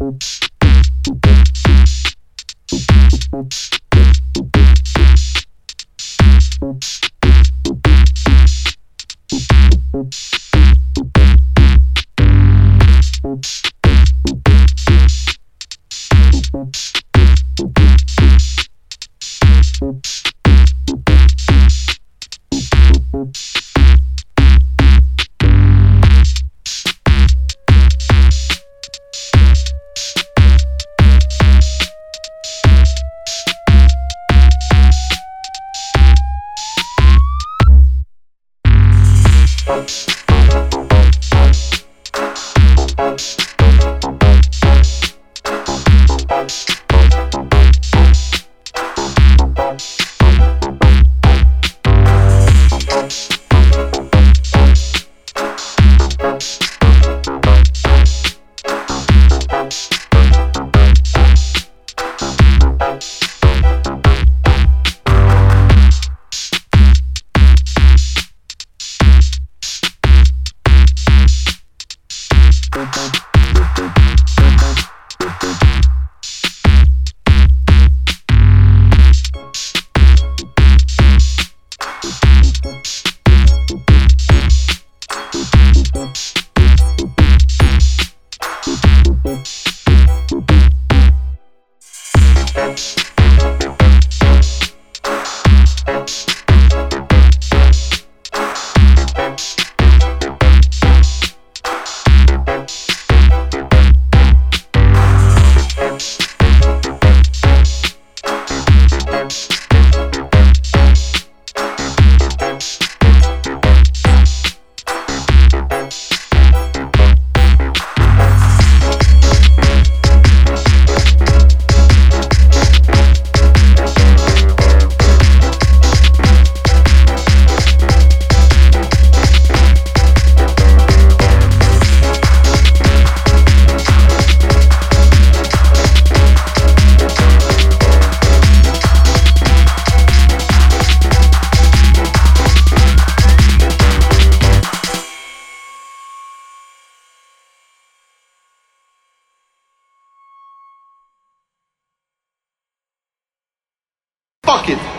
Oops. Thanks. Thank Rocket.